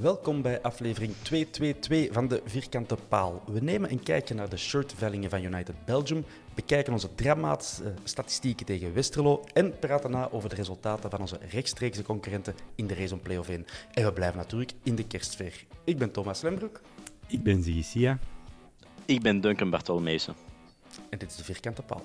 Welkom bij aflevering 222 van de Vierkante Paal. We nemen een kijkje naar de shirtvellingen van United Belgium, bekijken onze dramatische statistieken tegen Westerlo en praten na over de resultaten van onze rechtstreekse concurrenten in de race om play-off 1. En we blijven natuurlijk in de kerstsfeer. Ik ben Thomas Lembroek Ik ben Ziggy Sia. Ik ben Duncan Bartolmeesen. en dit is de Vierkante Paal.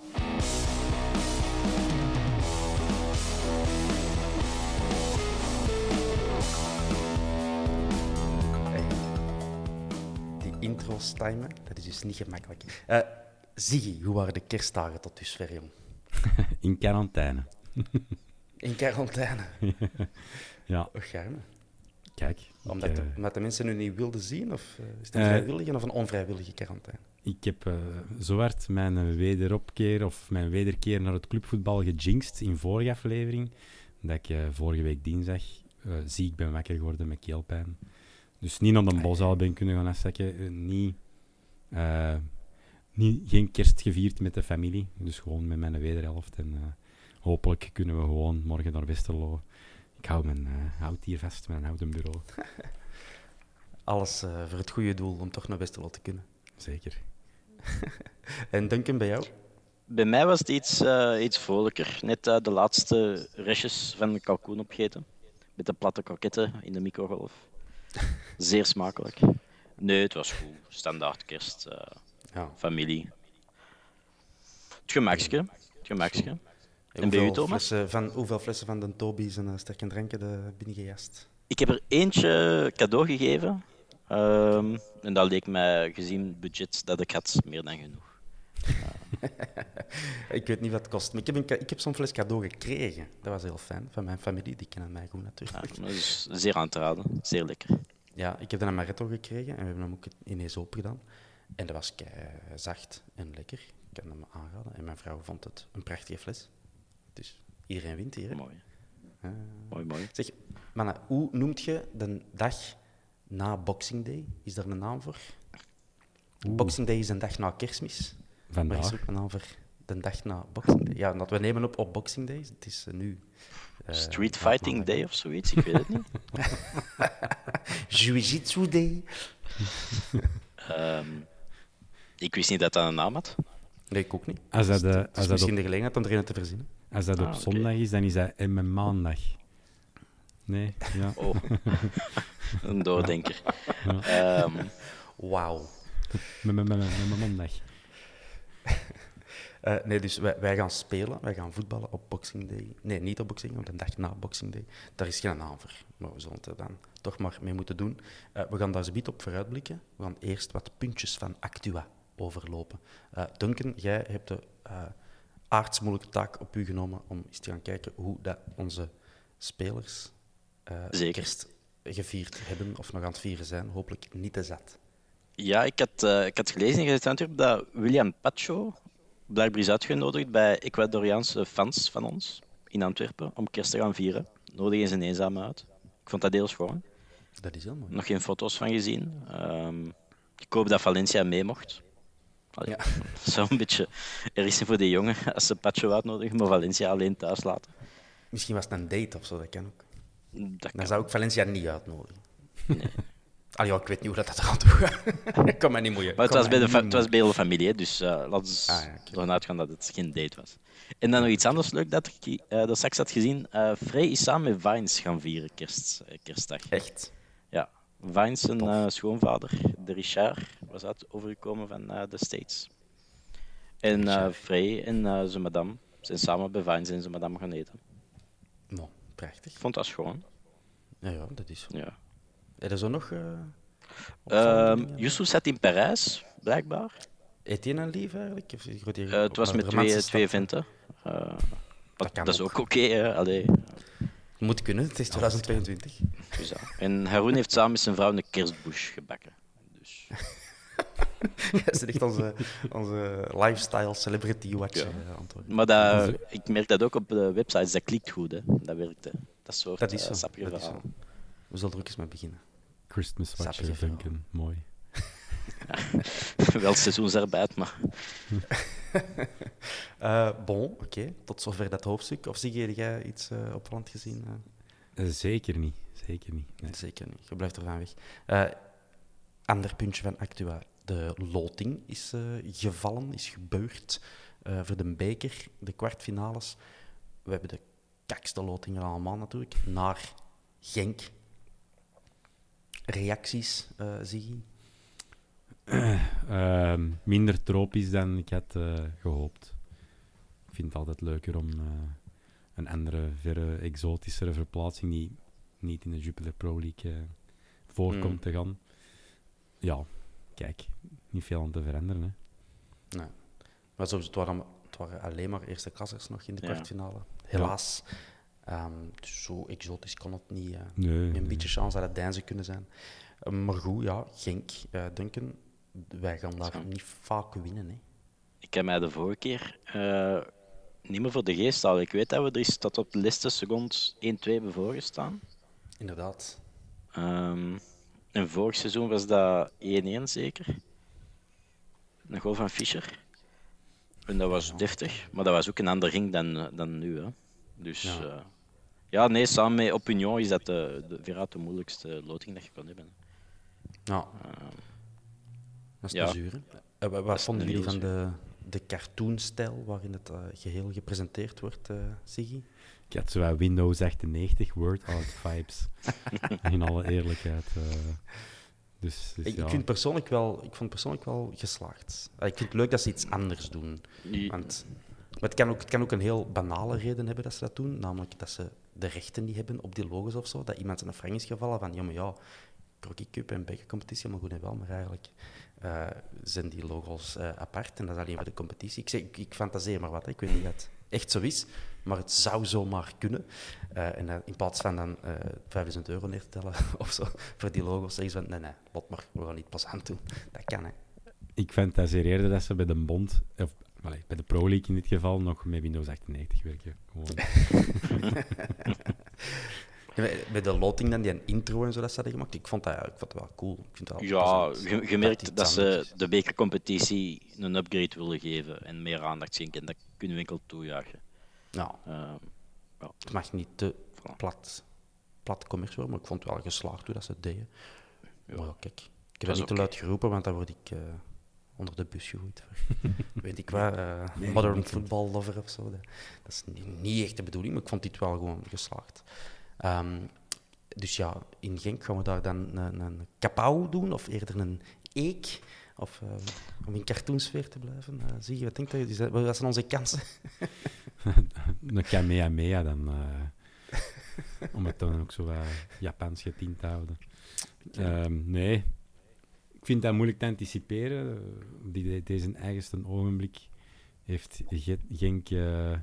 Timen, dat is dus niet gemakkelijk. Eh Ziggy, hoe waren de kerstdagen tot dusver, jong? In quarantaine. In quarantaine. Ja, Och, garme. kijk. Omdat, ik, de, eh, omdat de mensen nu niet wilden zien? Of eh, is het een vrijwillige of een onvrijwillige quarantaine? ik heb zo hard mijn wederopkeer of mijn wederkeer naar het clubvoetbal gejinxed in vorige aflevering, dat ik vorige week dinsdag eh, ziek ben wakker geworden met keelpijn. Dus niet naar de bosuil ben kunnen gaan afzakken, eh, niet, eh, niet, geen kerst gevierd met de familie, dus gewoon met mijn wederhelft. En eh, hopelijk kunnen we gewoon morgen naar Westerlo. Ik hou mijn eh, hout hier vast met een houten bureau. Alles eh, voor het goede doel om toch naar Westerlo te kunnen. Zeker. En Duncan, bij jou? Bij mij was het iets, eh, iets vrolijker. Net de laatste restjes van de kalkoen opgeten. Met de platte kroketten in de microgolf. Zeer smakelijk. Nee, het was goed. Standaard kerst, eh, Ja. familie. Het gemakske. Het gemakske. En bij hoeveel u, Thomas? Flessen van, hoeveel flessen van de Toby's en uh, sterke dranken de binnengejast? Ik heb er eentje cadeau gegeven. Ehm, en dat leek mij, gezien het budget dat ik had, meer dan genoeg. ik weet niet wat het kost, maar ik heb, een, ik heb zo'n fles cadeau gekregen. Dat was heel fijn, van mijn familie. Die kennen mij goed Ja, natuurlijk. is zeer aan te raden. Zeer lekker. Ja, ik heb dan een amaretto gekregen en we hebben hem ook ineens open gedaan. En dat was zacht en lekker. Ik kan hem aanraden. En mijn vrouw vond het een prachtige fles. Dus iedereen wint hier. Hè? Mooi. Mooi, mooi. Zeg, mannen, hoe noemt je de dag na Boxing Day? Is daar een naam voor? Boxing Day is een dag na kerstmis. Maar is Vandaag. ook een voor de dag na Boxing Day? Ja, dat we nemen op op Boxing Day. Het is eh, nu... eh, Street Fighting. Day of zoiets, ik weet het niet. Jiu-Jitsu Day. Ehm, ik wist niet dat dat een naam had. Nee, ik ook niet. Als dat, Dus als dat misschien op- de gelegenheid om er een te verzinnen. Als dat op Ah, zondag is, dan is dat met maandag. Nee, ja. Oh, een doordenker. Ehm, Wauw. Met, met maandag. Eh, nee, dus wij, wij gaan spelen, wij gaan voetballen op Boxing Day. Nee, niet op Boxing Day, want de dag na Boxing Day. Daar is geen naam voor, maar we zullen het er dan toch maar mee moeten doen. Eh, we gaan daar zometeen op vooruitblikken. We gaan eerst wat puntjes van Actua overlopen. Eh, Duncan, jij hebt de aardsmoeilijke taak op u genomen om eens te gaan kijken hoe dat onze spelers Zeker. kerst gevierd hebben of nog aan het vieren zijn. Hopelijk niet te zat. Ja, ik had, eh, ik had gelezen in het Antwerp dat William Pacho blijkbaar is uitgenodigd bij Ecuadoriaanse fans van ons in Antwerpen om kerst te gaan vieren. nodig in zijn eenzame uit. Ik vond dat heel schoon. Dat is heel mooi. Nog geen foto's van gezien. Ehm, ik hoop dat Valencia mee mocht. Allee, Ja. Een beetje erg zijn voor die jongen als ze Pacho uitnodigen, maar Valencia alleen thuis laten. Misschien was het een date of zo, dat kan ook. Dat Dan kan. zou ik Valencia niet uitnodigen. Allee, ja, ik weet niet hoe dat, dat gaat. ik kan me niet moeien. Maar het was, bij mij de, het was bij de familie, dus eh, laten we Ah, ja, ervan uitgaan dat het geen date was. En dan nog iets anders leuk dat ik eh dat straks had gezien. Eh Frey is samen met Vines gaan vieren kerst, kerstdag. Echt? Ja, Vines, zijn schoonvader, de Richard, was uit overgekomen van de States. En Frey en zijn madame zijn samen bij Vines en zijn madame gaan eten. Nou, prachtig. Ik vond dat schoon. Ja, ja, dat is zo. Ja. Er is er nog... Ehm dingen? Yusuf zat in Parijs, blijkbaar. Eet een lief eigenlijk? Of Eh, het was met twee, twee venten. Eh, dat is ook. oké. Allee. Moet kunnen, het is 2022. Dus ja. En Haroon heeft samen met zijn vrouw een kerstbush gebakken. Dus, Dat is echt onze, onze lifestyle celebrity watch. Ja. eh, maar dat, ik merk dat ook op de websites, dat klikt goed. Hè. Dat werkt. Hè. Dat soort Dat is zo. sappige dat is zo. verhalen. We zullen er ook eens mee beginnen. Christmas Watcher mooi. Wel seizoensarbeid, maar Eh, bon, oké. Tot zover dat hoofdstuk. Of zie je jij iets eh opvallend gezien? eh? Zeker niet, zeker niet. Nee. Zeker niet. Je blijft ervan weg. Eh, ander puntje van Actua. De loting is eh, gevallen, is gebeurd eh, voor de beker, de kwartfinales. We hebben de kakste lotingen allemaal natuurlijk. Naar Genk. Reacties, eh zie je? Ehm, minder tropisch dan ik had eh, gehoopt. Ik vind het altijd leuker om eh, een andere, verre, exotischere verplaatsing die niet in de Jupiler Pro League eh, voorkomt Mm. te gaan. Ja, kijk, niet veel aan te veranderen. Hè. Nee. Maar zo, het, waren, het waren alleen maar eerste klassers nog in de Ja. kwartfinale. Helaas. Ehm, dus zo exotisch kon het niet. eh. Nee, Met nee. een beetje chance had het Deinzen kunnen zijn. Eh, maar goed, ja, Genk, eh Duncan, wij gaan daar Zo. niet vaak winnen. Hè. ik heb mij de vorige keer eh, niet meer voor de geest halen. Ik weet dat we er is tot op de liste seconds 1-2 hebben voorgestaan. Inderdaad. Ehm en vorig seizoen was dat 1-1 zeker. Een goal van Fischer. En dat was deftig, maar dat was ook een ander ring dan, dan nu. Hè. Dus Ja. Ja. nee, samen met Opinion is dat de, de, veruit de moeilijkste loting dat je kan hebben. Ja, Ehm, dat is ja. zure. Eh, wa- wat vonden jullie van de, de cartoonstijl waarin het eh, geheel gepresenteerd wordt, eh Siggy? Ik had zo Windows 98 Word Art vibes. in alle eerlijkheid. eh. dus, dus Ik, ja. ik, vind persoonlijk wel, ik vond persoonlijk wel geslaagd. Ik vind het leuk dat ze iets anders doen. Want, maar het kan, ook, het kan ook een heel banale reden hebben dat ze dat doen. Namelijk dat ze de rechten niet hebben op die logos of zo. Dat iemand in een frank is gevallen van, ja, maar ja, Crocky Cup en bekercompetitie, maar goed en wel. Maar eigenlijk eh, zijn die logos eh, apart en dat is alleen voor de competitie. Ik, zeg, ik, ik fantaseer maar wat, hè. ik weet niet of het echt zo is. Maar het zou zomaar kunnen. Eh, en in plaats van dan eh 5000 euro neer te tellen of zo voor die logos, zeggen ze van, nee, nee, lot maar, we gaan niet pas aan doen. Dat kan, hè. Ik fantaseerde dat ze bij de Bond, of bij de Pro League in dit geval, nog met Windows 98 werken. Gewoon. Ja, bij- de loting dan, die een intro en zo dat ze hadden gemaakt, ik vond dat, ik vond dat wel cool. Ik vind dat wel Ja, je, merkt dat ze de bekercompetitie een upgrade willen geven en meer aandacht schenken. En dat kunnen we enkel toejuichen. Ja, Ehm, het mag niet te Voilà. plat, plat commerce worden, maar ik vond het wel geslaagd hoe dat ze het deden. Ja. Maar ja, kijk, ik heb dat niet te luid geroepen, want dan word ik eh, onder de bus gegooid. Weet ik wat, eh, modern football lover of zo. Dat, dat is niet, niet echt de bedoeling, maar ik vond dit wel gewoon geslaagd. Ehm, dus ja, in Genk gaan we daar dan een, een kapau doen, of eerder een eek. Of eh, om in cartoonsfeer te blijven. Eh, zie je, wat denk je? Dat- Wat zijn onze kansen? een Kamehameha dan. eh, om het dan ook zo Japans getint te houden. Ehm, nee, ik vind dat moeilijk te anticiperen. Eh, Die, deze eigenste ogenblik heeft Ge- Genk eh,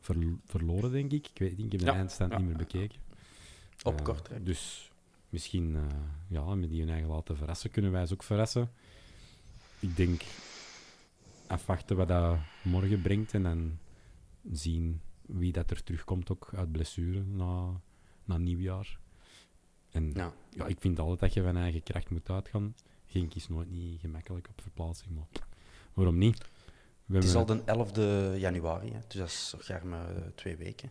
verlo- verloren, denk ik. Ik weet niet, ik heb de Ja, eindstand ja, niet meer bekeken. Op Eh, Kortrijk. Dus misschien, ja, met die hun eigen laten verrassen, kunnen wij ze ook verrassen. Ik denk afwachten wat dat morgen brengt en dan zien wie dat er terugkomt ook uit blessure na, na nieuwjaar. En ja. Ja. ik vind altijd dat je van eigen kracht moet uitgaan. Genk is nooit niet gemakkelijk op verplaatsing, maar waarom niet? We Het is al hebben- de 11e januari, hè, dus dat is nog maar eh, twee weken.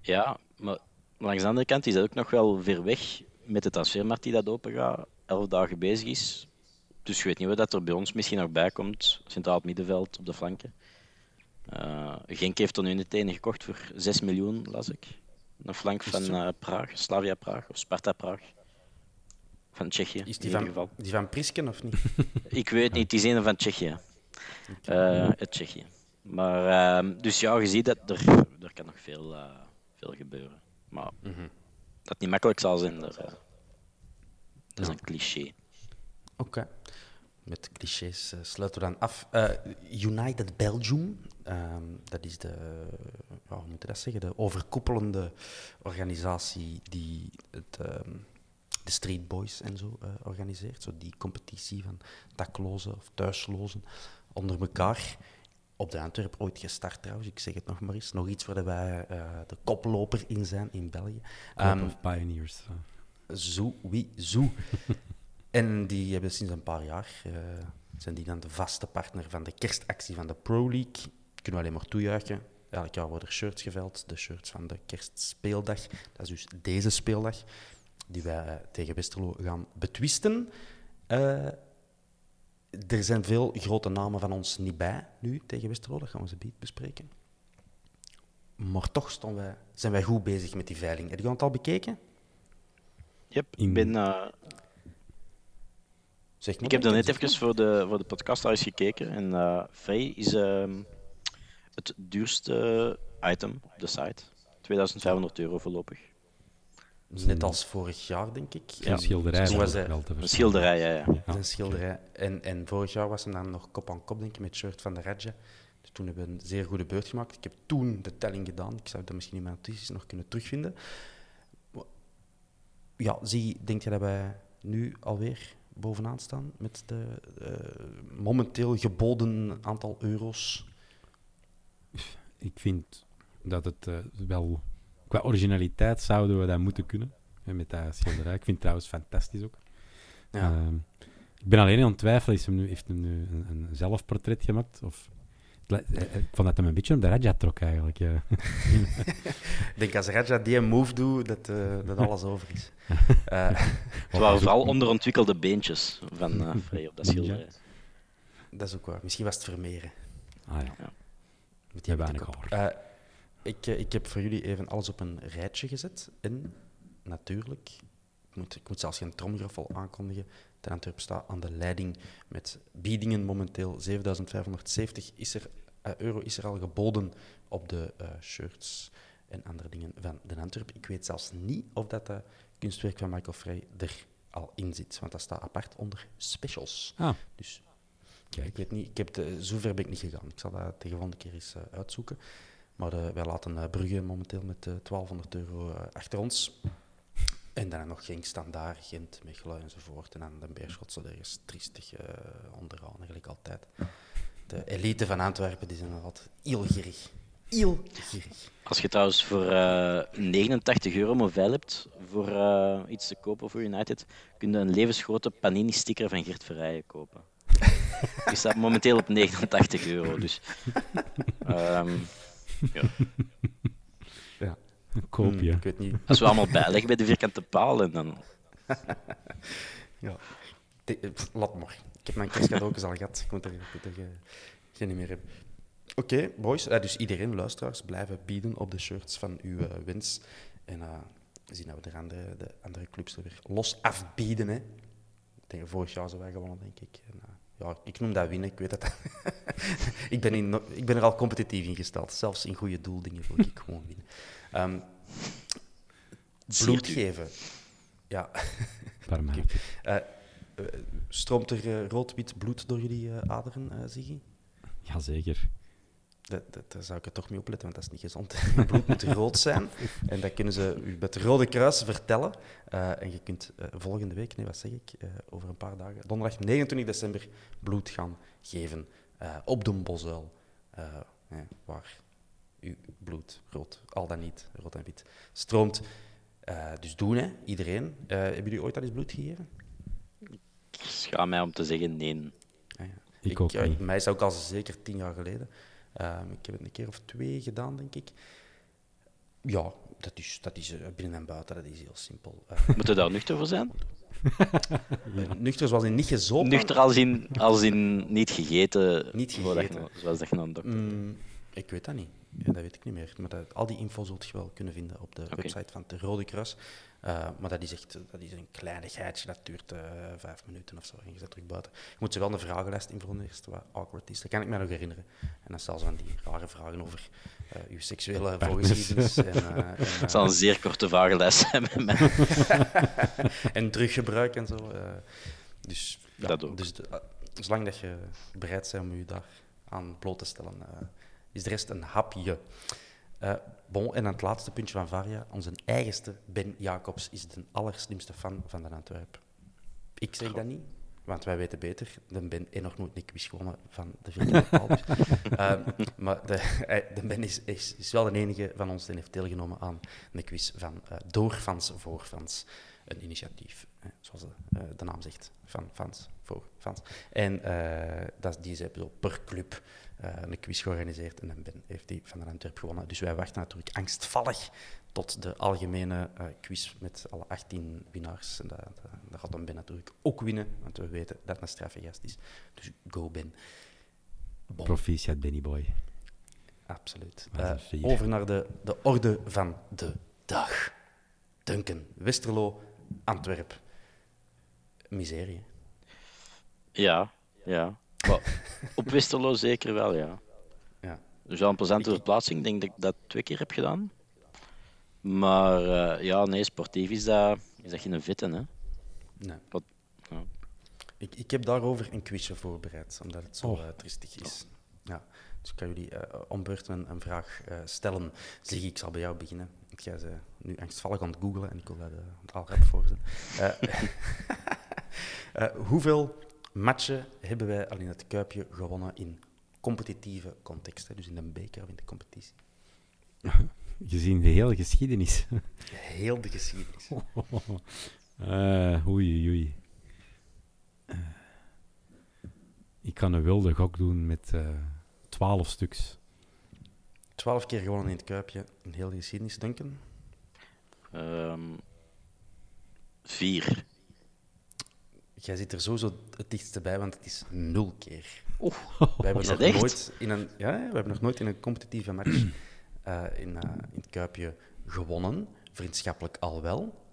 Ja, maar langs de andere kant is dat ook nog wel ver weg met de transfermarkt die dat open gaat. Elf dagen bezig is. Dus je weet niet wat dat er bij ons misschien nog bij komt. Centraal het middenveld op de flanken. Eh, Genk heeft er nu net ene gekocht voor 6 miljoen, las ik. Een flank van eh, Praag, Slavia Praag of Sparta Praag. Van Tsjechië, Is in die ieder van, geval. die van Prisken of niet? Ik weet niet, het is een van Tsjechië. Eh uit Tsjechië. Maar, ehm, dus ja, je ziet dat er, er kan nog veel, eh, veel gebeuren. Maar dat het niet makkelijk zal zijn, daar, eh, dat is een cliché. Oké. Met clichés eh, sluiten we dan af. Eh, United Belgium, ehm, dat is de, hoe moet je dat zeggen, de overkoepelende organisatie die het, ehm, de Street Boys en zo eh, organiseert. Zo die competitie van daklozen of thuislozen onder elkaar. Op de Antwerp ooit gestart trouwens, ik zeg het nog maar eens. Nog iets waar wij eh, de koploper in zijn in België. Ehm, of Pioneers. zo, wie, zo. en die hebben sinds een paar jaar, eh, zijn die dan de vaste partner van de kerstactie van de Pro League. Kunnen we alleen maar toejuichen. Elk jaar worden shirts geveld, de shirts van de kerstspeeldag. Dat is dus deze speeldag, die wij eh, tegen Westerlo gaan betwisten. Eh, er zijn veel grote namen van ons niet bij nu tegen Westerlo, dat gaan we ze beet bespreken. Maar toch wij, zijn wij goed bezig met die veiling. Heb je het al bekeken? Yep, ik, ben, eh, Zeg maar, ik heb Bert, net even voor de, voor de podcast al eens gekeken. En Frey is ehm, het duurste item op de site. 2500 euro voorlopig. Maar. Net als vorig jaar, denk ik. Geen En schilderij was wel hij- wel te Een verstaan. schilderij, ja. ja. Het is een schilderij. En, en vorig jaar was hij dan nog kop aan kop, denk ik, met het shirt van de Raja. Dus toen hebben we een zeer goede beurt gemaakt. Ik heb toen de telling gedaan. Ik zou dat misschien in mijn notities nog kunnen terugvinden. Ja, zie, denk je dat wij nu alweer bovenaan staan met de eh, momenteel geboden aantal euro's? Ik vind dat het eh, wel... Qua originaliteit zouden we dat moeten kunnen. hè, Met dat schilderij. Ik vind het trouwens fantastisch ook. Ja. Ehm, ik ben alleen aan het twijfelen. Is hem nu, heeft hem nu een, een zelfportret gemaakt? Of... Li- eh, Ik vond dat hem een beetje op de Raja trok, eigenlijk. Ja. Ik denk als Raja die een move doet, dat, eh, dat alles over is. Eh, Het waren vooral onderontwikkelde beentjes van eh Frey op dat schilderij. dat is ook waar. Misschien was het Vermeeren. Ah ja. Met Ja, witte weinig kop. haar. Ik, eh, ik heb voor jullie even alles op een rijtje gezet. En natuurlijk, ik moet, ik moet zelfs geen tromgeroffel aankondigen. De Antwerp staat aan de leiding met biedingen momenteel. 7570 is er, eh, euro is er al geboden op de eh, shirts en andere dingen van de Antwerp. Ik weet zelfs niet of dat kunstwerk van Michael Frey er al in zit, want dat staat apart onder specials. Ah, Dus ik weet niet, ik heb de, zover ben ik niet gegaan. Ik zal dat de volgende keer eens uitzoeken. Maar eh, wij laten eh, Brugge momenteel met eh 1200 euro eh, achter ons. En dan nog Genk, Standaard, Gent, Mechelen enzovoort. En dan de Beerschotse ergens triestig onderaan, eigenlijk altijd. De elite van Antwerpen die zijn altijd heel gierig. Heel gierig. Als je trouwens voor eh 89 euro mobiel hebt voor iets te kopen voor United, kun je een levensgrote Panini-sticker van Gert Verrijen kopen. Die staat momenteel op 89 euro. Dus, ehm, ja. Ja. koop je. Hmm, ik weet niet. Als we allemaal bijleggen bij de vierkante palen, dan Ja. De- pff, laat maar. Ik heb mijn kerstcadeautjes al gehad. Ik moet er, ik moet er ge- geen meer hebben. Oké, boys. Eh, dus iedereen, luisteraars, blijven bieden op de shirts van uw eh, wens. En eh, we zien dat we de andere, de andere clubs er weer los afbieden. Hè. Ik denk, vorig jaar zijn wij gewonnen, denk ik. En, ja, ik noem dat winnen, ik weet dat. ik, ben in, ik ben er al competitief in gesteld. Zelfs in goede doeldingen wil ik gewoon winnen. Ehm, bloed geven. Ja. Barmhartig. Eh, eh, stroomt er eh, rood-wit bloed door jullie aderen, Ziggy? Jazeker. Dat, dat, daar zou ik er toch mee opletten, want dat is niet gezond. Je bloed moet rood zijn. En dat kunnen ze u met het Rode Kruis vertellen. Eh, en je kunt eh, volgende week, nee, wat zeg ik, eh, over een paar dagen, donderdag 29 december, bloed gaan geven eh, op de Bosuil. waar uw bloed, rood, al dan niet, rood en wit, stroomt. Eh, dus doen, hè, iedereen. Eh, hebben jullie ooit al eens bloed gegeven? Ik schaam mij om te zeggen nee. Ah, ja. Ik ook. Mij is ook al zeker tien jaar geleden. Ehm, ik heb het een keer of twee gedaan, denk ik. Ja, dat is, dat is eh, binnen en buiten, dat is heel simpel. Eh, Moet je daar nuchter voor zijn? eh, nuchter zoals in niet gezopen. Nuchter als in, als in niet gegeten. Niet voordat je- gegeten. zoals dat je dokter. Mm, ik weet dat niet. Ja, dat weet ik niet meer. Maar dat, al die info zult je wel kunnen vinden op de website van het Rode Kruis. Eh, maar dat is echt dat is een kleinigheidje. Dat duurt eh, vijf minuten of zo. En je zit terug buiten. Je moet ze wel een vragenlijst invullen eerst, wat awkward is. Dat kan ik me nog herinneren. En dan stel ze van die rare vragen over eh uw seksuele voorgeschiedenis. En, en, Het zal een zeer korte vragenlijst zijn met mij. en druggebruik en zo. dus ja, Dat ook. Dus de- zolang dat je bereid bent om je daar aan bloot te stellen, eh, is de rest een hapje. Eh, bon, en dan het laatste puntje van Varia. Onze eigenste Ben Jacobs is de allerslimste fan van de Antwerp. Ik zeg dat niet, want wij weten beter. De Ben heeft nog nooit quiz gewonnen van de vierkante paal. dus. Eh, maar de, hij- de Ben is, is, is wel de enige van ons die heeft deelgenomen aan een quiz van eh, Door Fans voor Fans. Een initiatief, hè, zoals de, eh, de naam zegt, van fans voor fans. En eh, dat, die hebben zo per club eh, een quiz georganiseerd en dan Ben heeft die van de Antwerp gewonnen. Dus wij wachten natuurlijk angstvallig tot de algemene quiz met alle 18 winnaars. En dat, dat, dat gaat dan Ben natuurlijk ook winnen, want we weten dat het een straffe gast is. Dus go Ben. Bon. Proficiat, Benny Boy. Absoluut. Over naar de, de orde van de dag. Duncan, Westerlo, Antwerp. Miserie. Ja, ja. Op Westerlo zeker wel, ja. Ja. Dus wel een plezante verplaatsing. Ik denk dat ik dat twee keer heb gedaan. Maar eh, ja, nee, sportief is dat, is dat geen vette, hè. Nee. Wat, ja. Ik, ik heb daarover een quizje voorbereid, omdat het zo Oh. eh, tristig is. Ja. Dus ik kan jullie eh om beurt een, een vraag stellen. Zeg ik zal bij jou beginnen. Want Jij bent nu angstvallig aan het googlen en ik wil dat uh, al rap voor zijn. Eh, eh, hoeveel matchen hebben wij al in het Kuipje gewonnen in competitieve context? Hè? Dus in de beker of in de competitie? Gezien de hele geschiedenis. Heel de geschiedenis. Eh, oei, oei. Eh, ik kan een wilde gok doen met eh 12 stuks. Twaalf keer gewonnen in het Kuipje in heel de geschiedenis, denken. Ehm, vier. Jij zit er sowieso het dichtste bij, want het is nul keer. Oeh, We hebben, nog echt? nooit in een, ja, we hebben nog nooit in een competitieve match eh, in, eh, in het Kuipje gewonnen. Vriendschappelijk al wel.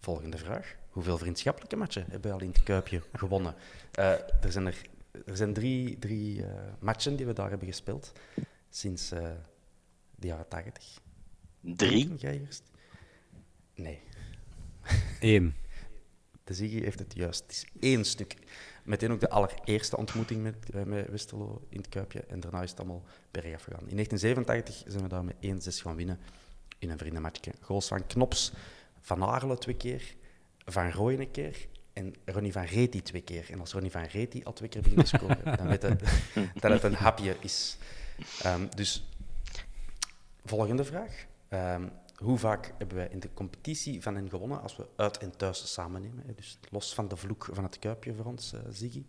Volgende vraag. Hoeveel vriendschappelijke matchen hebben we al in het Kuipje gewonnen? Eh, er zijn, er, er zijn drie, drie matchen die we daar hebben gespeeld sinds de jaren tachtig. drie. Jij eerst? Nee. Eén. De Ziggy heeft het juist. Het is één stuk. Meteen ook de allereerste ontmoeting met, eh, met Westerlo in het Kuipje. En daarna is het allemaal bergaf gegaan. In 1987 zijn we daar met 1-6 gaan winnen in een vriendenmatchje. Goals van Knops, Van Aarle twee keer, Van Rooyen een keer en Ronnie van Reti twee keer. En als Ronnie van Reti al twee keer begint te scoren, dan weet je dat het een hapje is. Ehm, dus, volgende vraag. Ehm, hoe vaak hebben wij in de competitie van hen gewonnen als we uit en thuis samen nemen? hè? Dus los van de vloek van het kuipje voor ons, eh Ziggy.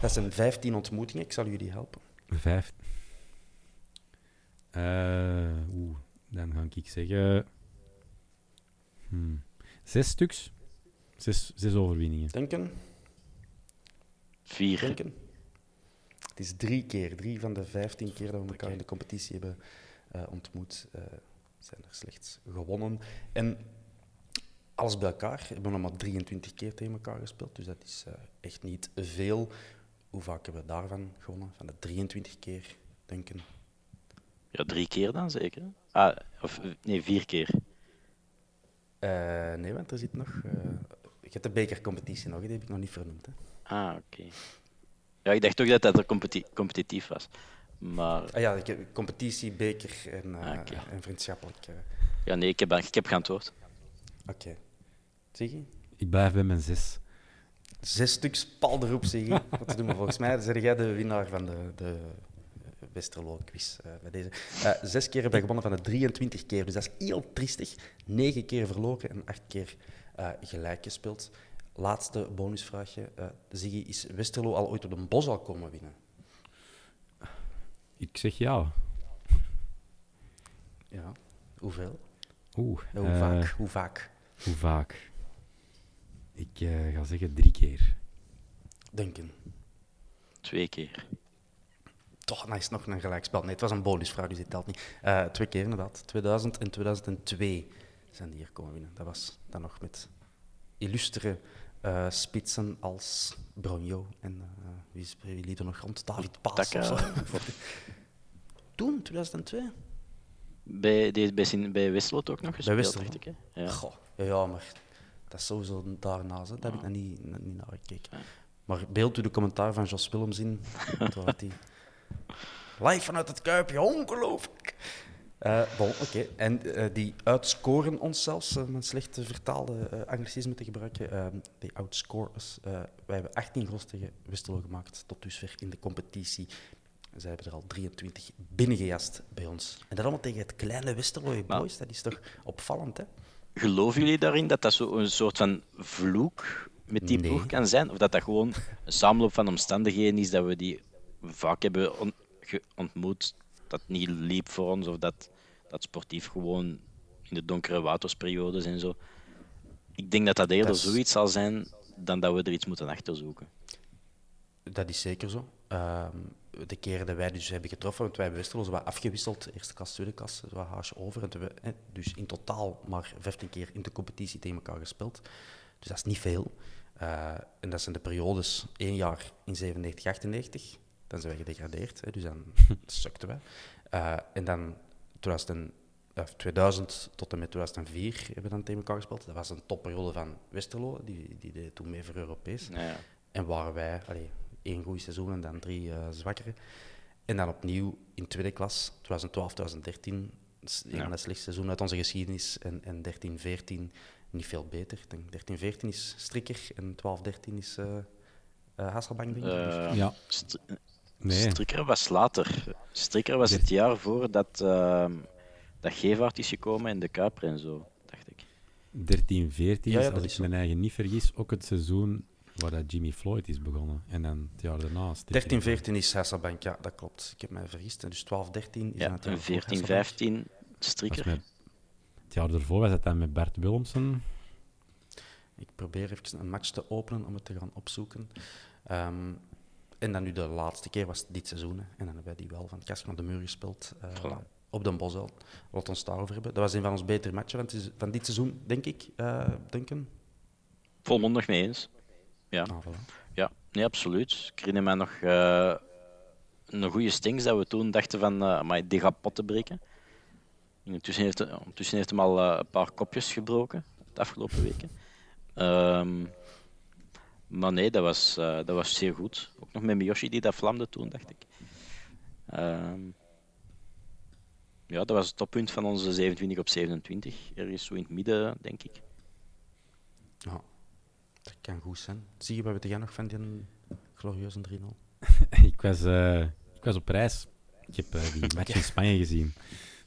Dat zijn 15 ontmoetingen, ik zal jullie helpen. Vijf. Eh, Oeh, dan ga ik zeggen... hmm, Zes stuks. Zes, zes overwinningen. Denken, Vier. denken. Het is drie keer, drie van de 15 keer dat we elkaar in de competitie hebben ontmoet, eh, zijn er slechts gewonnen. En alles bij elkaar hebben we nog maar 23 keer tegen elkaar gespeeld, dus dat is eh, echt niet veel. Hoe vaak hebben we daarvan gewonnen? Van de 23 keer, denken. Ja, drie keer dan zeker. Ah, of eh, nee, vier keer. Eh, nee, want er zit nog. eh, je hebt de bekercompetitie nog, die heb ik nog niet vernoemd. Hè. Ah, oké. Ja, ik dacht ook dat dat competi- competitief was. Maar Ah ja, ik heb competitie, beker en, eh, Ah, oké. en vriendschappelijk. eh. ja, nee, ik heb, ik heb geantwoord. Oké. Ziggy? Ik blijf bij mijn zes. Zes stuks pal erop, Ziggy. Wat doen we volgens mij? Zeg jij de winnaar van de, de Westerlo-quiz eh, bij deze. Eh, zes keer hebben we gewonnen van de 23 keer, dus dat is heel triestig. Negen keer verloren en acht keer eh, gelijk gespeeld. Laatste bonusvraagje. Uh, Ziggy, is Westerlo al ooit op een bos al komen winnen? Ik zeg ja. Ja. Hoeveel? Oeh. hoe eh, vaak? Hoe vaak? Hoe vaak? Ik eh, ga zeggen drie keer. Denken. Twee keer. Toch, nou is nog een gelijkspel. Nee, het was een bonusvraag, dus dit telt niet. Eh, twee keer inderdaad. 2000 en 2002 zijn die hier komen winnen. Dat was dan nog met illustere eh, spitsen als Bronjo en eh, wie, is, wie liep er nog rond? David Paas of zo. Toen, 2002? Bij, die, bij, bij Westerlo ook nog gespeeld, Westerlo. dacht ik. Hè? Ja. Goh, ja, maar dat is sowieso daarnaast. hè. Daar heb ik nog niet, nog niet naar gekeken. Maar beeld u de commentaar van Jos Willems in. Hij... Live vanuit het Kuipje, ongelooflijk. Eh bon, oké. En eh, die uitscoren ons zelfs, om een slecht vertaalde eh anglicisme te gebruiken. eh, die outscore us. Eh, wij hebben 18 goals tegen Westerlo gemaakt tot dusver in de competitie. Zij hebben er al 23 binnengejast bij ons. En dat allemaal tegen het kleine Westerlo, boys. Dat is toch opvallend, hè? Geloven jullie daarin dat dat zo een soort van vloek met die Nee. ploeg kan zijn? Of dat dat gewoon een samenloop van omstandigheden is dat we die vaak hebben on- ontmoet, dat niet liep voor ons, of dat, dat sportief gewoon in de donkere watersperiodes en zo. Ik denk dat dat eerder Dat is- zoiets zal zijn dan dat we er iets moeten achterzoeken. Dat is zeker zo. Ehm, de keren dat wij dus hebben getroffen, want wij hebben Westerlo wat afgewisseld, eerste klas, tweede klas, zo wat haasje over. En we, hè, dus in totaal maar 15 keer in de competitie tegen elkaar gespeeld. Dus dat is niet veel. Eh, en dat zijn de periodes, één jaar in 97, 98, dan zijn we gedegradeerd, hè, dus dan sukten wij. Eh, en dan 2000, eh, 2000 tot en met 2004 hebben we dan tegen elkaar gespeeld. Dat was een topperiode van Westerlo, die, die deed toen mee voor Europees. Ja, ja. En waren wij allee, één goed seizoen en dan drie eh, zwakkere. En dan opnieuw in tweede klas, 2012, 2013, dat is een Ja. van de slechtste seizoenen uit onze geschiedenis. En, en 13, 14 niet veel beter. Ik denk 13, 14 is Strikker en 12, 13 is eh eh, Hasselbank, denk ik. Eh, Ja. Nee. Strikker was later. Strikker was het jaar voor dat, ehm dat Gevaert is gekomen in de Kuiper en zo, dacht ik. 13, 14 Ja, ja, is, dat als ik zo. mijn eigen niet vergis, ook het seizoen waar dat Jimmy Floyd is begonnen. En dan het jaar daarna. is 13, 14 is Hasselbank, ja, dat klopt. Ik heb mij vergist. En Dus 12, 13 is Ja, natuurlijk en ook 14, Hasselbank. 15 Dat was Strikker. met, het jaar daarvoor was het dan met Bert Willemsen. Ik probeer even een match te openen om het te gaan opzoeken. Ehm, en dan nu de laatste keer was dit seizoen. hè. En dan hebben wij die wel van kast van de muur gespeeld. eh, Voilà. Op Den Bosel. Laat ons daarover hebben. Dat was een van onze betere matchen van, het van dit seizoen, denk ik. eh denken. Volmondig mee eens. Ja, voilà. ja nee, absoluut. Ik herinner me nog eh, een goede stinks dat we toen dachten van, maar die gaat potten breken. Intussen heeft, ondertussen heeft hem al een paar kopjes gebroken de afgelopen weken. Ehm, maar nee, dat was, eh, dat was zeer goed. Ook nog met Miyoshi die dat vlamde toen, dacht ik. Ehm, ja, dat was het toppunt van onze 27 op 27. Ergens zo in het midden, denk ik. Ja, dat kan goed zijn. Zie je, wat weet jij nog van die glorieuze 3-0? ik, was, eh, ik was op reis. Ik heb eh, die match in Spanje gezien.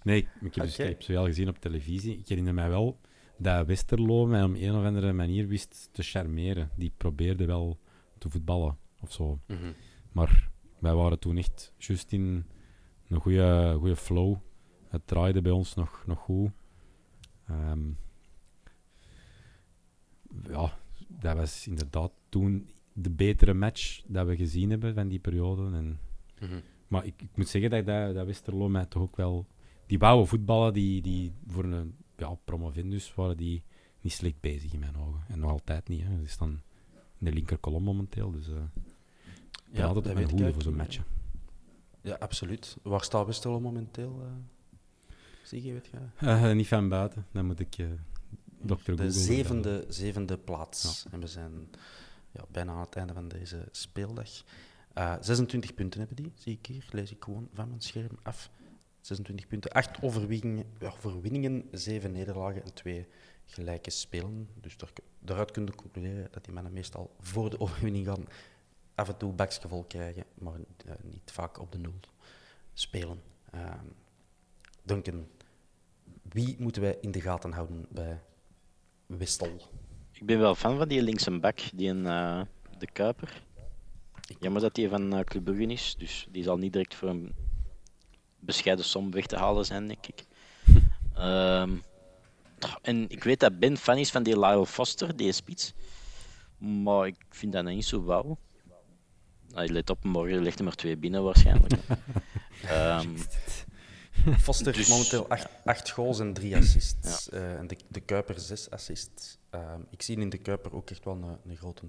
Nee, ik, ik heb, dus, ik heb ze wel gezien op televisie. Ik herinner mij wel dat Westerlo mij op een of andere manier wist te charmeren. Die probeerde wel te voetballen of zo. Mhm. Maar wij waren toen echt juist in een goede, goede flow. Het draaide bij ons nog, nog goed. Ehm, ja, dat was inderdaad toen de betere match dat we gezien hebben van die periode. En, Mhm. maar ik, ik moet zeggen dat, dat, dat Westerlo mij toch ook wel... Die wouwen voetballen, die, die voor een ja, promovendus waren die niet slecht bezig in mijn ogen. En nog altijd niet. Hè. Die staan in de linkerkolom momenteel. Dus eh ik altijd dat een weet ik goede voor zo'n match. Ja, absoluut. Waar staat Westerlo momenteel? eh? Zie je, weet? Eh, niet van buiten, dan moet ik eh dokter De zevende, zevende plaats. En we zijn ja, bijna aan het einde van deze speeldag. Eh 26 punten hebben die, zie ik hier. Lees ik gewoon van mijn scherm af. 26 punten, 8 overwinningen, overwinningen 7 nederlagen en 2 gelijke spelen. Dus daar, daaruit kun je concluderen dat die mannen meestal voor de overwinning gaan af en toe baksgevol krijgen, maar eh, niet vaak op de nul. spelen. Ehm, Duncan, wie moeten wij in de gaten houden bij Wistel? Ik ben wel fan van die linkse bak, die een, eh, de Kuiper. Jammer dat die van eh, Club Brugge is, dus die zal niet direct voor een bescheiden som weg te halen zijn, denk ik. Ehm, en ik weet dat Ben fan is van die Lyle Foster, die spits. Maar ik vind dat niet zo wauw. Ah, let op, morgen ligt er maar twee binnen waarschijnlijk. Ehm, Foster Dus- momenteel 8 goals en 3 assists. Eh, en de, de Kuiper 6 assists. Ehm, ik zie in de Kuiper ook echt wel een, een grote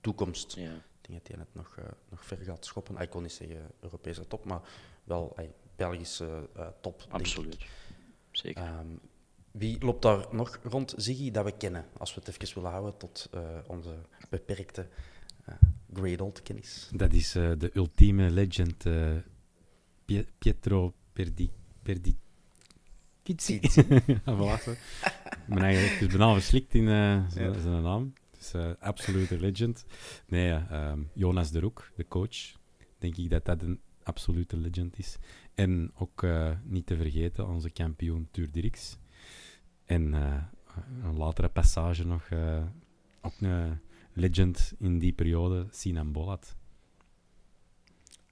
toekomst. ja. Ik denk dat hij het nog, eh, nog ver gaat schoppen. Ik kon niet zeggen Europese top, maar wel Belgische eh, top. Absoluut. Zeker. Ehm, wie loopt daar nog rond, Ziggy, dat we kennen? Als we het even willen houden tot eh, onze beperkte eh great old kennis. Dat is eh, de ultieme legend eh, Pie- Pietro Perdi... Perdi Kitsi. voilà. Ik ben eigenlijk even bijna verslikt in eh, zijn Ja. zijn naam. Dus eh absolute legend. Nee, ehm, Jonas de Roek, de coach. Denk ik dat dat een absolute legend is. En ook eh, niet te vergeten, onze kampioen Tuur Dirks. En eh, een latere passage nog, eh, ook een legend in die periode, Sinan Bolat.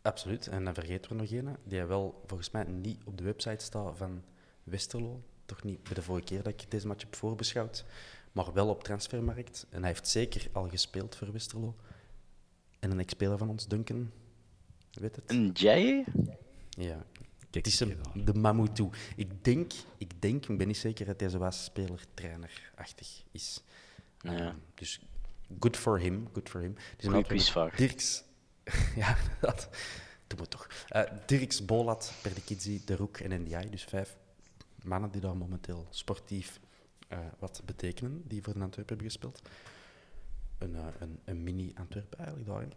Absoluut. En dan vergeten we nog een, die wel volgens mij niet op de website staat van Westerlo. Toch niet bij de vorige keer dat ik deze match heb voorbeschouwd, maar wel op transfermarkt. En hij heeft zeker al gespeeld voor Westerlo. En een ex-speler van ons, Duncan, weet het? En jij? Ja, Kijk, het is hem, de Mamoutou. Ik denk, ik denk, ik ben niet zeker dat deze was speler-trainer-achtig is. Ja. Ehm, dus good for him, good for him. Dus we quizvraag. Dirks, ja, dat doen we toch. Eh, Dirks, Bolat, Perdikidzi, De Roek en NDI, dus vijf mannen die daar momenteel sportief eh, wat betekenen, die voor de Antwerpen hebben gespeeld. Een, eh, een, een mini-Antwerpen eigenlijk daarin.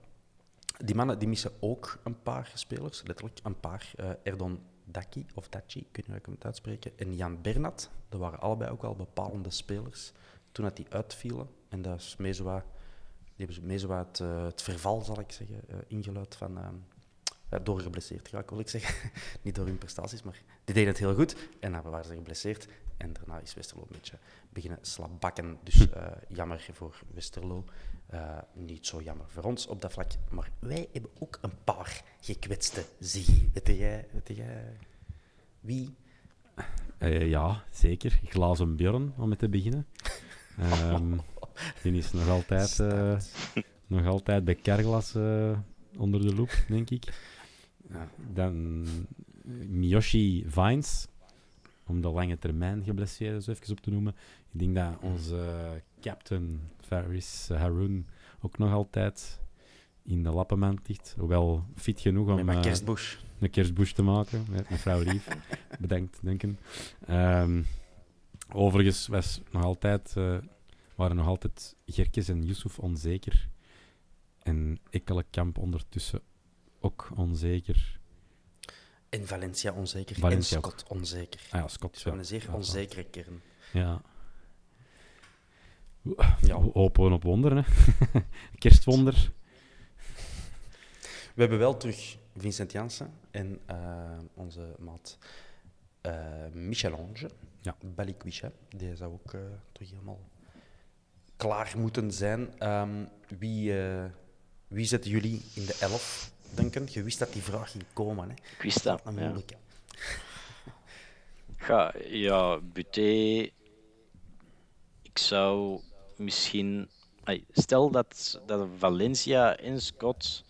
Die mannen die missen ook een paar spelers, letterlijk een paar. Eh, Erdon Daki, of Daci, ik weet niet uitspreken, en Jan Bernat. Dat waren allebei ook al bepalende spelers toen dat die uitvielen. En dat is mee zo wat, die eh, het verval, zal ik zeggen, eh, ingeluid van... door geblesseerd geraakt, wil ik zeggen. Niet door hun prestaties, maar die deden het heel goed. En dan waren ze geblesseerd. En daarna is Westerlo een beetje beginnen slapbakken. Dus eh, jammer voor Westerlo. Eh, niet zo jammer voor ons op dat vlak. Maar wij hebben ook een paar gekwetste Ziggy. Weet jij, weet jij wie? Eh, ja, zeker. Glazen Björn, om mee te beginnen. Ehm, die is nog altijd, nog altijd bij Kerglas onder de loep, denk ik. Ja, dan eh, Miyoshi Vines, om de lange termijn geblesseerden zo even op te noemen. Ik denk dat onze captain Faris Haroon ook nog altijd in de lappenmand ligt. Hoewel fit genoeg om... Kerstbush. een kerstbush te maken met mevrouw Lief. Bedankt, Duncan. Ehm, overigens was nog altijd, eh, waren nog altijd Gerkes en Yusuf onzeker. En Ekkelenkamp ondertussen ook onzeker. En Valencia onzeker. Valencia en ook. Scott onzeker. Ah ja, Scott. Dus we ja. hebben een zeer Ja, onzekere kern. Ja. Ja. We Hopen op wonderen, hè. Kerstwonder. We hebben wel terug Vincent Janssen en eh, onze maat eh Michelange, Ja. Balikwisha. Die zou ook eh, terug helemaal klaar moeten zijn. Ehm, wie, wie zetten jullie in de elf, Duncan? Je wist dat die vraag ging komen. Hè? Ik wist dat. Een Ja. moeilijke. Ja, Buté. Ik zou misschien. Stel dat, dat Valencia en Scott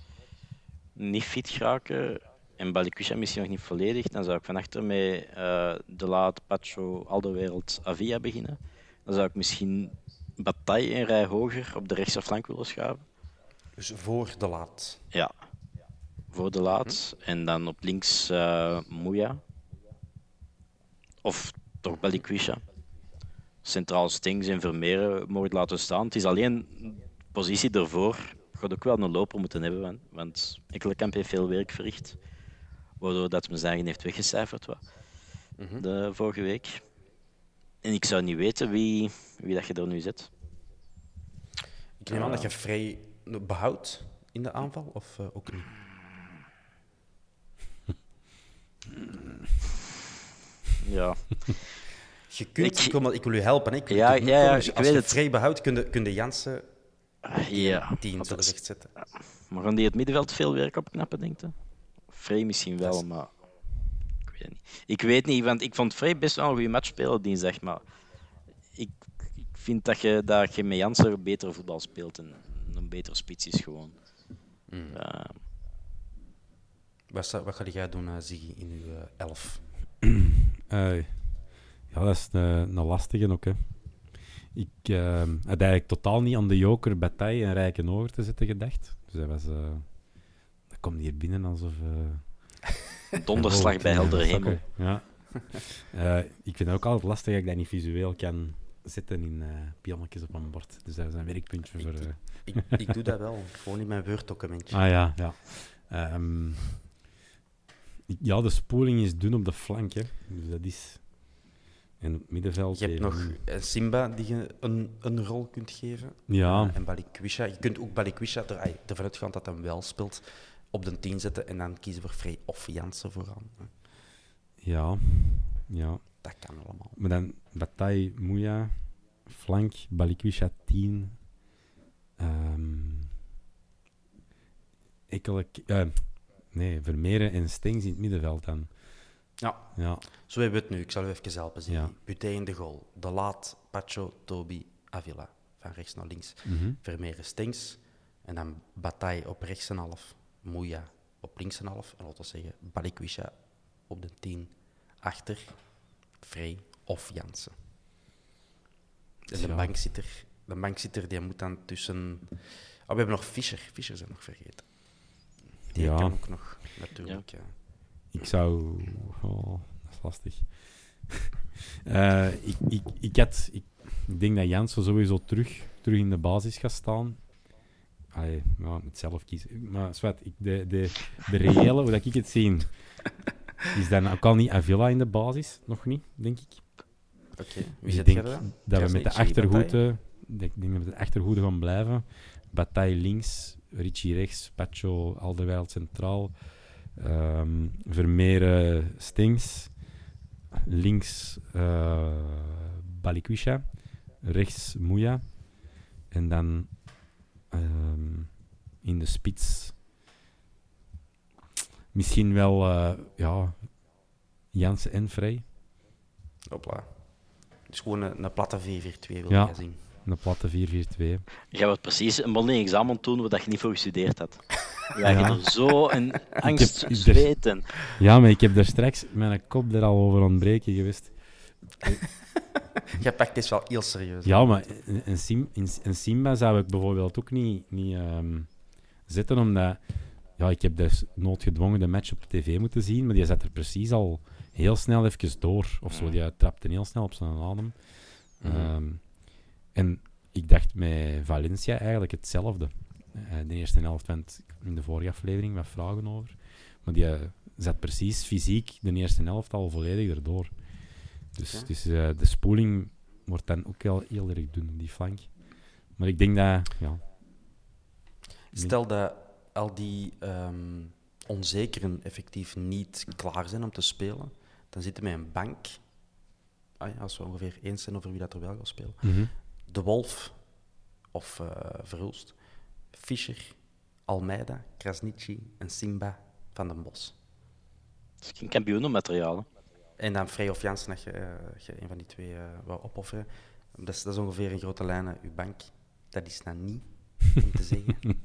niet fit geraken en Balikwisha misschien nog niet volledig, dan zou ik van achter met eh De Laat, Pacho, Alderwereld, Avia beginnen. Dan zou ik misschien Bataille een rij hoger op de rechterflank willen schuiven. Dus voor de laat. Ja, voor de laat. En dan op links eh Moeja. Of toch Balikwisha. Centraal Stings en Vermeeren mogen laten staan. Het is alleen de positie ervoor. Gaat ook wel een loper moeten hebben, want, Ekkelenkamp heeft veel werk verricht. Waardoor dat mijn eigen heeft weggecijferd wat, de vorige week. En ik zou niet weten wie, wie dat je er nu zet. Ik neem aan dat je vrij behoudt in de aanval, of eh, ook niet? Ja. Je kunt, Ik- ik, wil, ik wil u helpen. Hè. Ik Ja, ja, ja. Dus ik Als weet je het. vrij behoudt, kun je, kun je Jansen ja. 10 dat zullen is- we echt zetten. Maar gaan die het middenveld veel werk opknappen, denk je? Frey misschien wel, is- maar ik weet het niet. Ik weet niet, want ik vond Frey best wel een goede match spelen dinsdag, maar ik, ik vind dat je, dat je met Jansen beter voetbal speelt en een betere spits is gewoon. Mm. Eh, Wat, wat ga jij doen, uh, Ziggy, in uw eh, elf? Eh, ja, dat is een, een lastige ook. Hè. Ik eh, had eigenlijk totaal niet aan de joker Bataille en Rijken over te zetten gedacht. Dus dat was... eh, dat komt hier binnen alsof... eh, donderslag bij eh, hemel. Ja. Eh, ik vind het ook altijd lastig dat ik dat niet visueel kan zetten in pionnetjes op een bord. Dus dat is een werkpuntje voor... eh, Ik, ik doe dat wel, gewoon in mijn Word-documentje. Ah ja, ja. Ik- ja, de spoeling is dun op de flank. Hè. Dus dat is... En op het middenveld... Je hebt even nog eh, Simba die je een, een rol kunt geven. Ja. En Balikwisha. Je kunt ook Balikwisha er, ervan uitgaan dat hij wel speelt op de 10 zetten en dan kiezen voor Frey of Jansen vooraan. Ja, ja. Dat kan allemaal. Maar dan Bataille, Mouya, flank, Balikwisha 10. ehm Ekkelijk, eh, nee, Vermeeren en Stengs in het middenveld dan. Ja, Ja, zo hebben we het nu. Ik zal u even helpen zien. Ja. Buté in de goal. De Laat, Pacho, Toby, Avila. Van rechts naar links. Mhm. Vermeeren, Stengs. En dan Bataille op rechts en half. Mouya op links en half. En laten we zeggen, Balikwisha op de 10 achter. Frey of Jansen. En de Ja. bankzitter, de bankzitter die moet dan tussen... Oh, we hebben nog Fischer. Fischer zijn nog vergeten. Die Ja. kan ook nog, natuurlijk. Ja. ik zou... Oh, dat is lastig. Eh, ik, ik, ik, had, ik, ik denk dat Jansen sowieso terug, terug in de basis gaat staan. Allee, ja, ik moet zelf kiezen. Maar zwart, ik, de, de, de reële, hoe dat ik het zie, is dan ook al niet Avila in de basis. Nog niet, denk ik. Oké, Dus wie dan? dat we met de achterhoede, ik denk dat we de achterhoede gaan blijven. Bataille links, Ricci rechts, Pacho Alderweireld centraal, ehm Vermeeren Stings, links eh Balikwisha, rechts Mouya en dan ehm, in de spits misschien wel eh, ja, Jansen en Vrij. Hopla. Dus gewoon een, een platte 4-4-2 wil Ja. zien. Een platte 4-4-2. Je wordt precies een mondeling examen doen wat je niet voor gestudeerd had. Ja, je Ja. er zo een angst er- zweten. Ja, maar ik heb daar straks mijn kop er al over ontbreken geweest. Jij pakt dit wel heel serieus. Ja, maar een, een, Sim, een, een Simba zou ik bijvoorbeeld ook niet, niet ehm, zetten, omdat ja, ik heb dus noodgedwongen de match op de tv moeten zien, maar die zet er precies al heel snel even door. Of zo, die trapte heel snel op zijn adem. Mhm. Ehm, en ik dacht met Valencia eigenlijk hetzelfde. Eh, de eerste helft, want in de vorige aflevering wat vragen over. Maar die eh, zat precies fysiek de eerste helft al volledig erdoor. Dus, dus de spoeling wordt dan ook wel heel erg dun op die flank. Maar ik denk dat, ja, Stel dat al die ehm, onzekeren effectief niet klaar zijn om te spelen, dan zitten we met een bank. Ah ja, als we ongeveer eens zijn over wie dat er wel gaat spelen. Mhm. De Wolf of eh Verhulst, Fischer, Almeida, Krasniqi en Simba van den Bos. Dat is geen kampioenenmateriaal. En dan Frey of Jansen, als je, eh, je een van die twee eh wou opofferen. Dat is, dat is ongeveer in grote lijnen uw bank. Dat is nou niet, om te zeggen.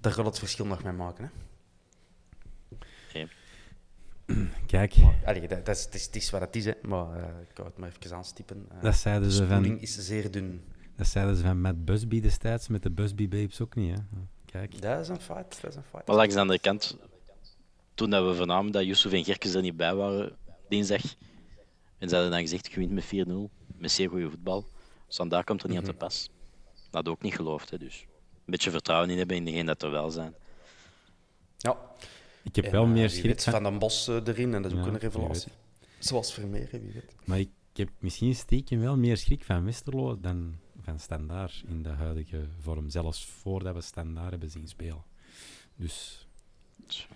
Daar gaat het verschil nog mee maken. Hè? kijk, Allee, dat, dat is, het, is, het is wat het is, hè. maar eh, ik wou het maar even aanstippen. Eh, dat zeiden de ze van, is zeer dun. dat zeiden ze van Matt Busby destijds, met de Busby Babes ook niet. Hè. Kijk, Dat is een feit. Dat is een feit. Maar langs de andere kant, toen dat we vernamen dat Yusuf en Gerkes er niet bij waren dinsdag, en ze hadden dan gezegd, je wint met 4-0, met zeer goede voetbal, Standaard komt er niet aan te pas. Dat had ook niet geloofd, hè, dus beetje vertrouwen in hebben in degene dat er wel zijn. Ja. ik heb En, wel meer schrik van... Van den Bos eh, erin, en dat is ook een revelatie. Zoals Vermeer, wie weet. Maar ik heb misschien stiekem wel meer schrik van Westerlo dan van Standaard in de huidige vorm. Zelfs voordat we Standaard hebben zien spelen. Dus Tja.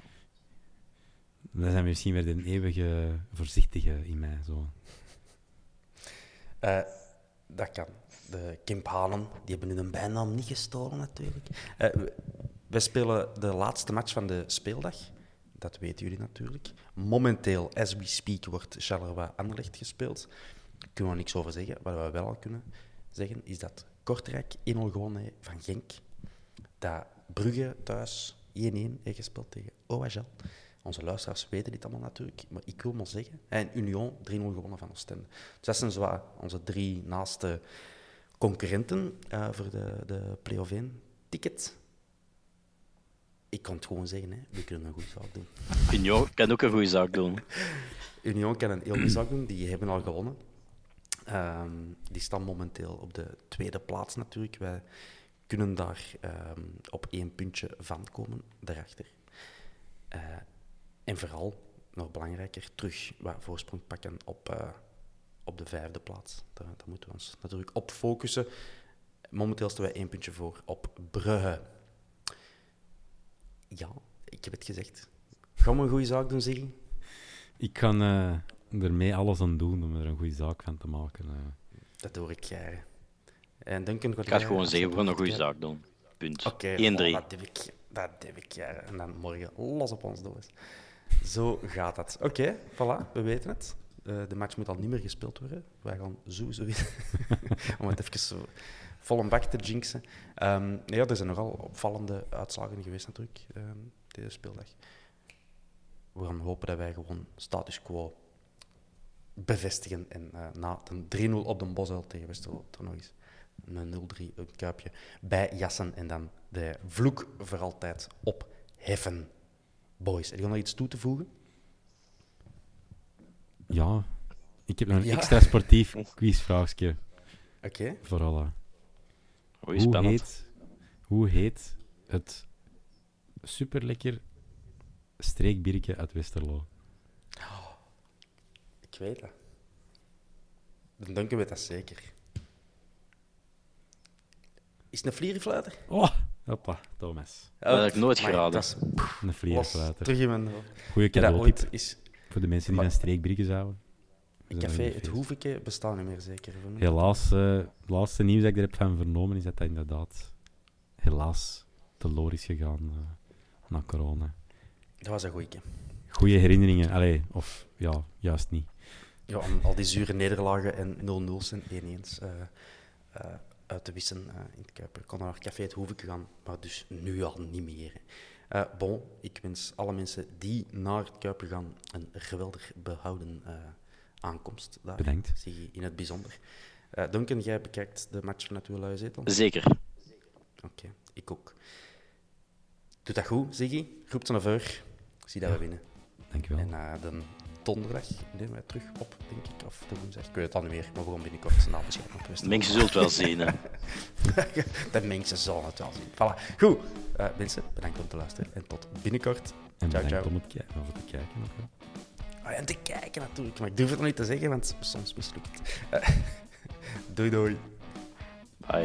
Dan zijn we misschien weer de eeuwige voorzichtige in mij. Zo. Eh, dat kan. De Kimpanen, die hebben hun bijnaam niet gestolen natuurlijk. We, we spelen de laatste match van de speeldag. Dat weten jullie natuurlijk. Momenteel, as we speak, wordt Charleroi Anderlecht gespeeld. Daar kunnen we niks over zeggen. Wat we wel al kunnen zeggen, is dat Kortrijk 1-0 gewonnen van Genk. Dat Brugge thuis 1-1 heeft gespeeld tegen OHL. Onze luisteraars weten dit allemaal natuurlijk, maar ik wil maar zeggen. En Union 3-0 gewonnen van Oostende. Dus dat zijn zo onze drie naaste concurrenten uh, voor de, de play-off 1 ticket. Ik kan het gewoon zeggen, hè. we kunnen een goede zaak doen. Union kan ook een goede zaak doen. Union kan een heel goede zaak doen, die hebben al gewonnen. Um, die staan momenteel op de tweede plaats natuurlijk. Wij kunnen daar um, op één puntje van komen, daarachter. Uh, en vooral, nog belangrijker, terug wat voorsprong pakken op, uh, op de vijfde plaats. Daar, daar, moeten we ons natuurlijk op focussen. Momenteel staan wij één puntje voor op Brugge. Ja, ik heb het gezegd. Gaan we een goede zaak doen, Ziggy? Ik kan uh, ermee alles aan doen om er een goede zaak van te maken. Uh. Dat doe ik jaren. En Duncan, ik ga gewoon zeggen, we gaan een goede zaak doen. Punt. Oké, okay, oh, dat heb ik, dat heb ik jaren. En dan morgen los op ons doos. Zo gaat dat. Oké, okay, voilà, we weten het. Uh, de match moet al niet meer gespeeld worden. Wij gaan sowieso om het even zo vol een bak te jinxen. Um, ja, er zijn nogal opvallende uitslagen geweest natuurlijk um, deze speeldag. We gaan hopen dat wij gewoon status quo bevestigen en uh, na een 3-0 op de Bosuil tegen Westerlo er nog eens een 0-3 een kuipje bij jassen en dan de vloek voor altijd opheffen. Boys, heb je nog iets toe te voegen? Ja, ik heb nog een ja. extra sportief quizvraagje. Oké. Okay. Voor alle. hoe, heet, hoe heet het superlekker streekbiertje uit Westerlo? Ik weet het. Dan denken we dat zeker. Is het een vlierenfluiter? Oh, hoppa, Thomas. dat heb ik nooit geraden. Een vlierenfluiter. Terug in mijn Goeie cadeautip is... voor de mensen die van streekbiertjes houden. Het café Het Hoeveke bestaat niet meer, zeker? Helaas, uh, het laatste nieuws dat ik er heb van vernomen is dat dat inderdaad helaas te loor is gegaan uh, na corona. Dat was een goeie. Goeie herinneringen, allee, of ja, juist niet. Ja, om al die zure nederlagen en 0-0's en 1-1's uh, uit te wissen uh, in het Kuiper. Ik kon naar Café het Hoeveke gaan, maar dus nu al niet meer. Uh, bon, ik wens alle mensen die naar het Kuiper gaan een geweldig behouden uh, aankomst. Daar. Bedankt. Zie je in het bijzonder. Uh, Duncan, jij bekijkt de match uw luie zetel? Zeker. Oké, okay, ik ook. Doe dat goed, Ziggy. Roept naar voor. Zie dat ja. we winnen. Dankjewel. En uh, dan donderdag nemen wij terug op, denk ik. Of de woensdag. Ik weet het al niet meer. Maar gewoon binnenkort op De mensen zullen het wel zien. Hè. de mensen zullen het wel zien. Voilà. Goed. Uh, mensen, bedankt om te luisteren. En tot binnenkort. En ciao, ciao. ciao. om het ki te kijken ook wel. Oh, en te kijken natuurlijk. Maar ik durf het nog niet te zeggen, want soms mislukt het. Uh, doei, doei. Bye.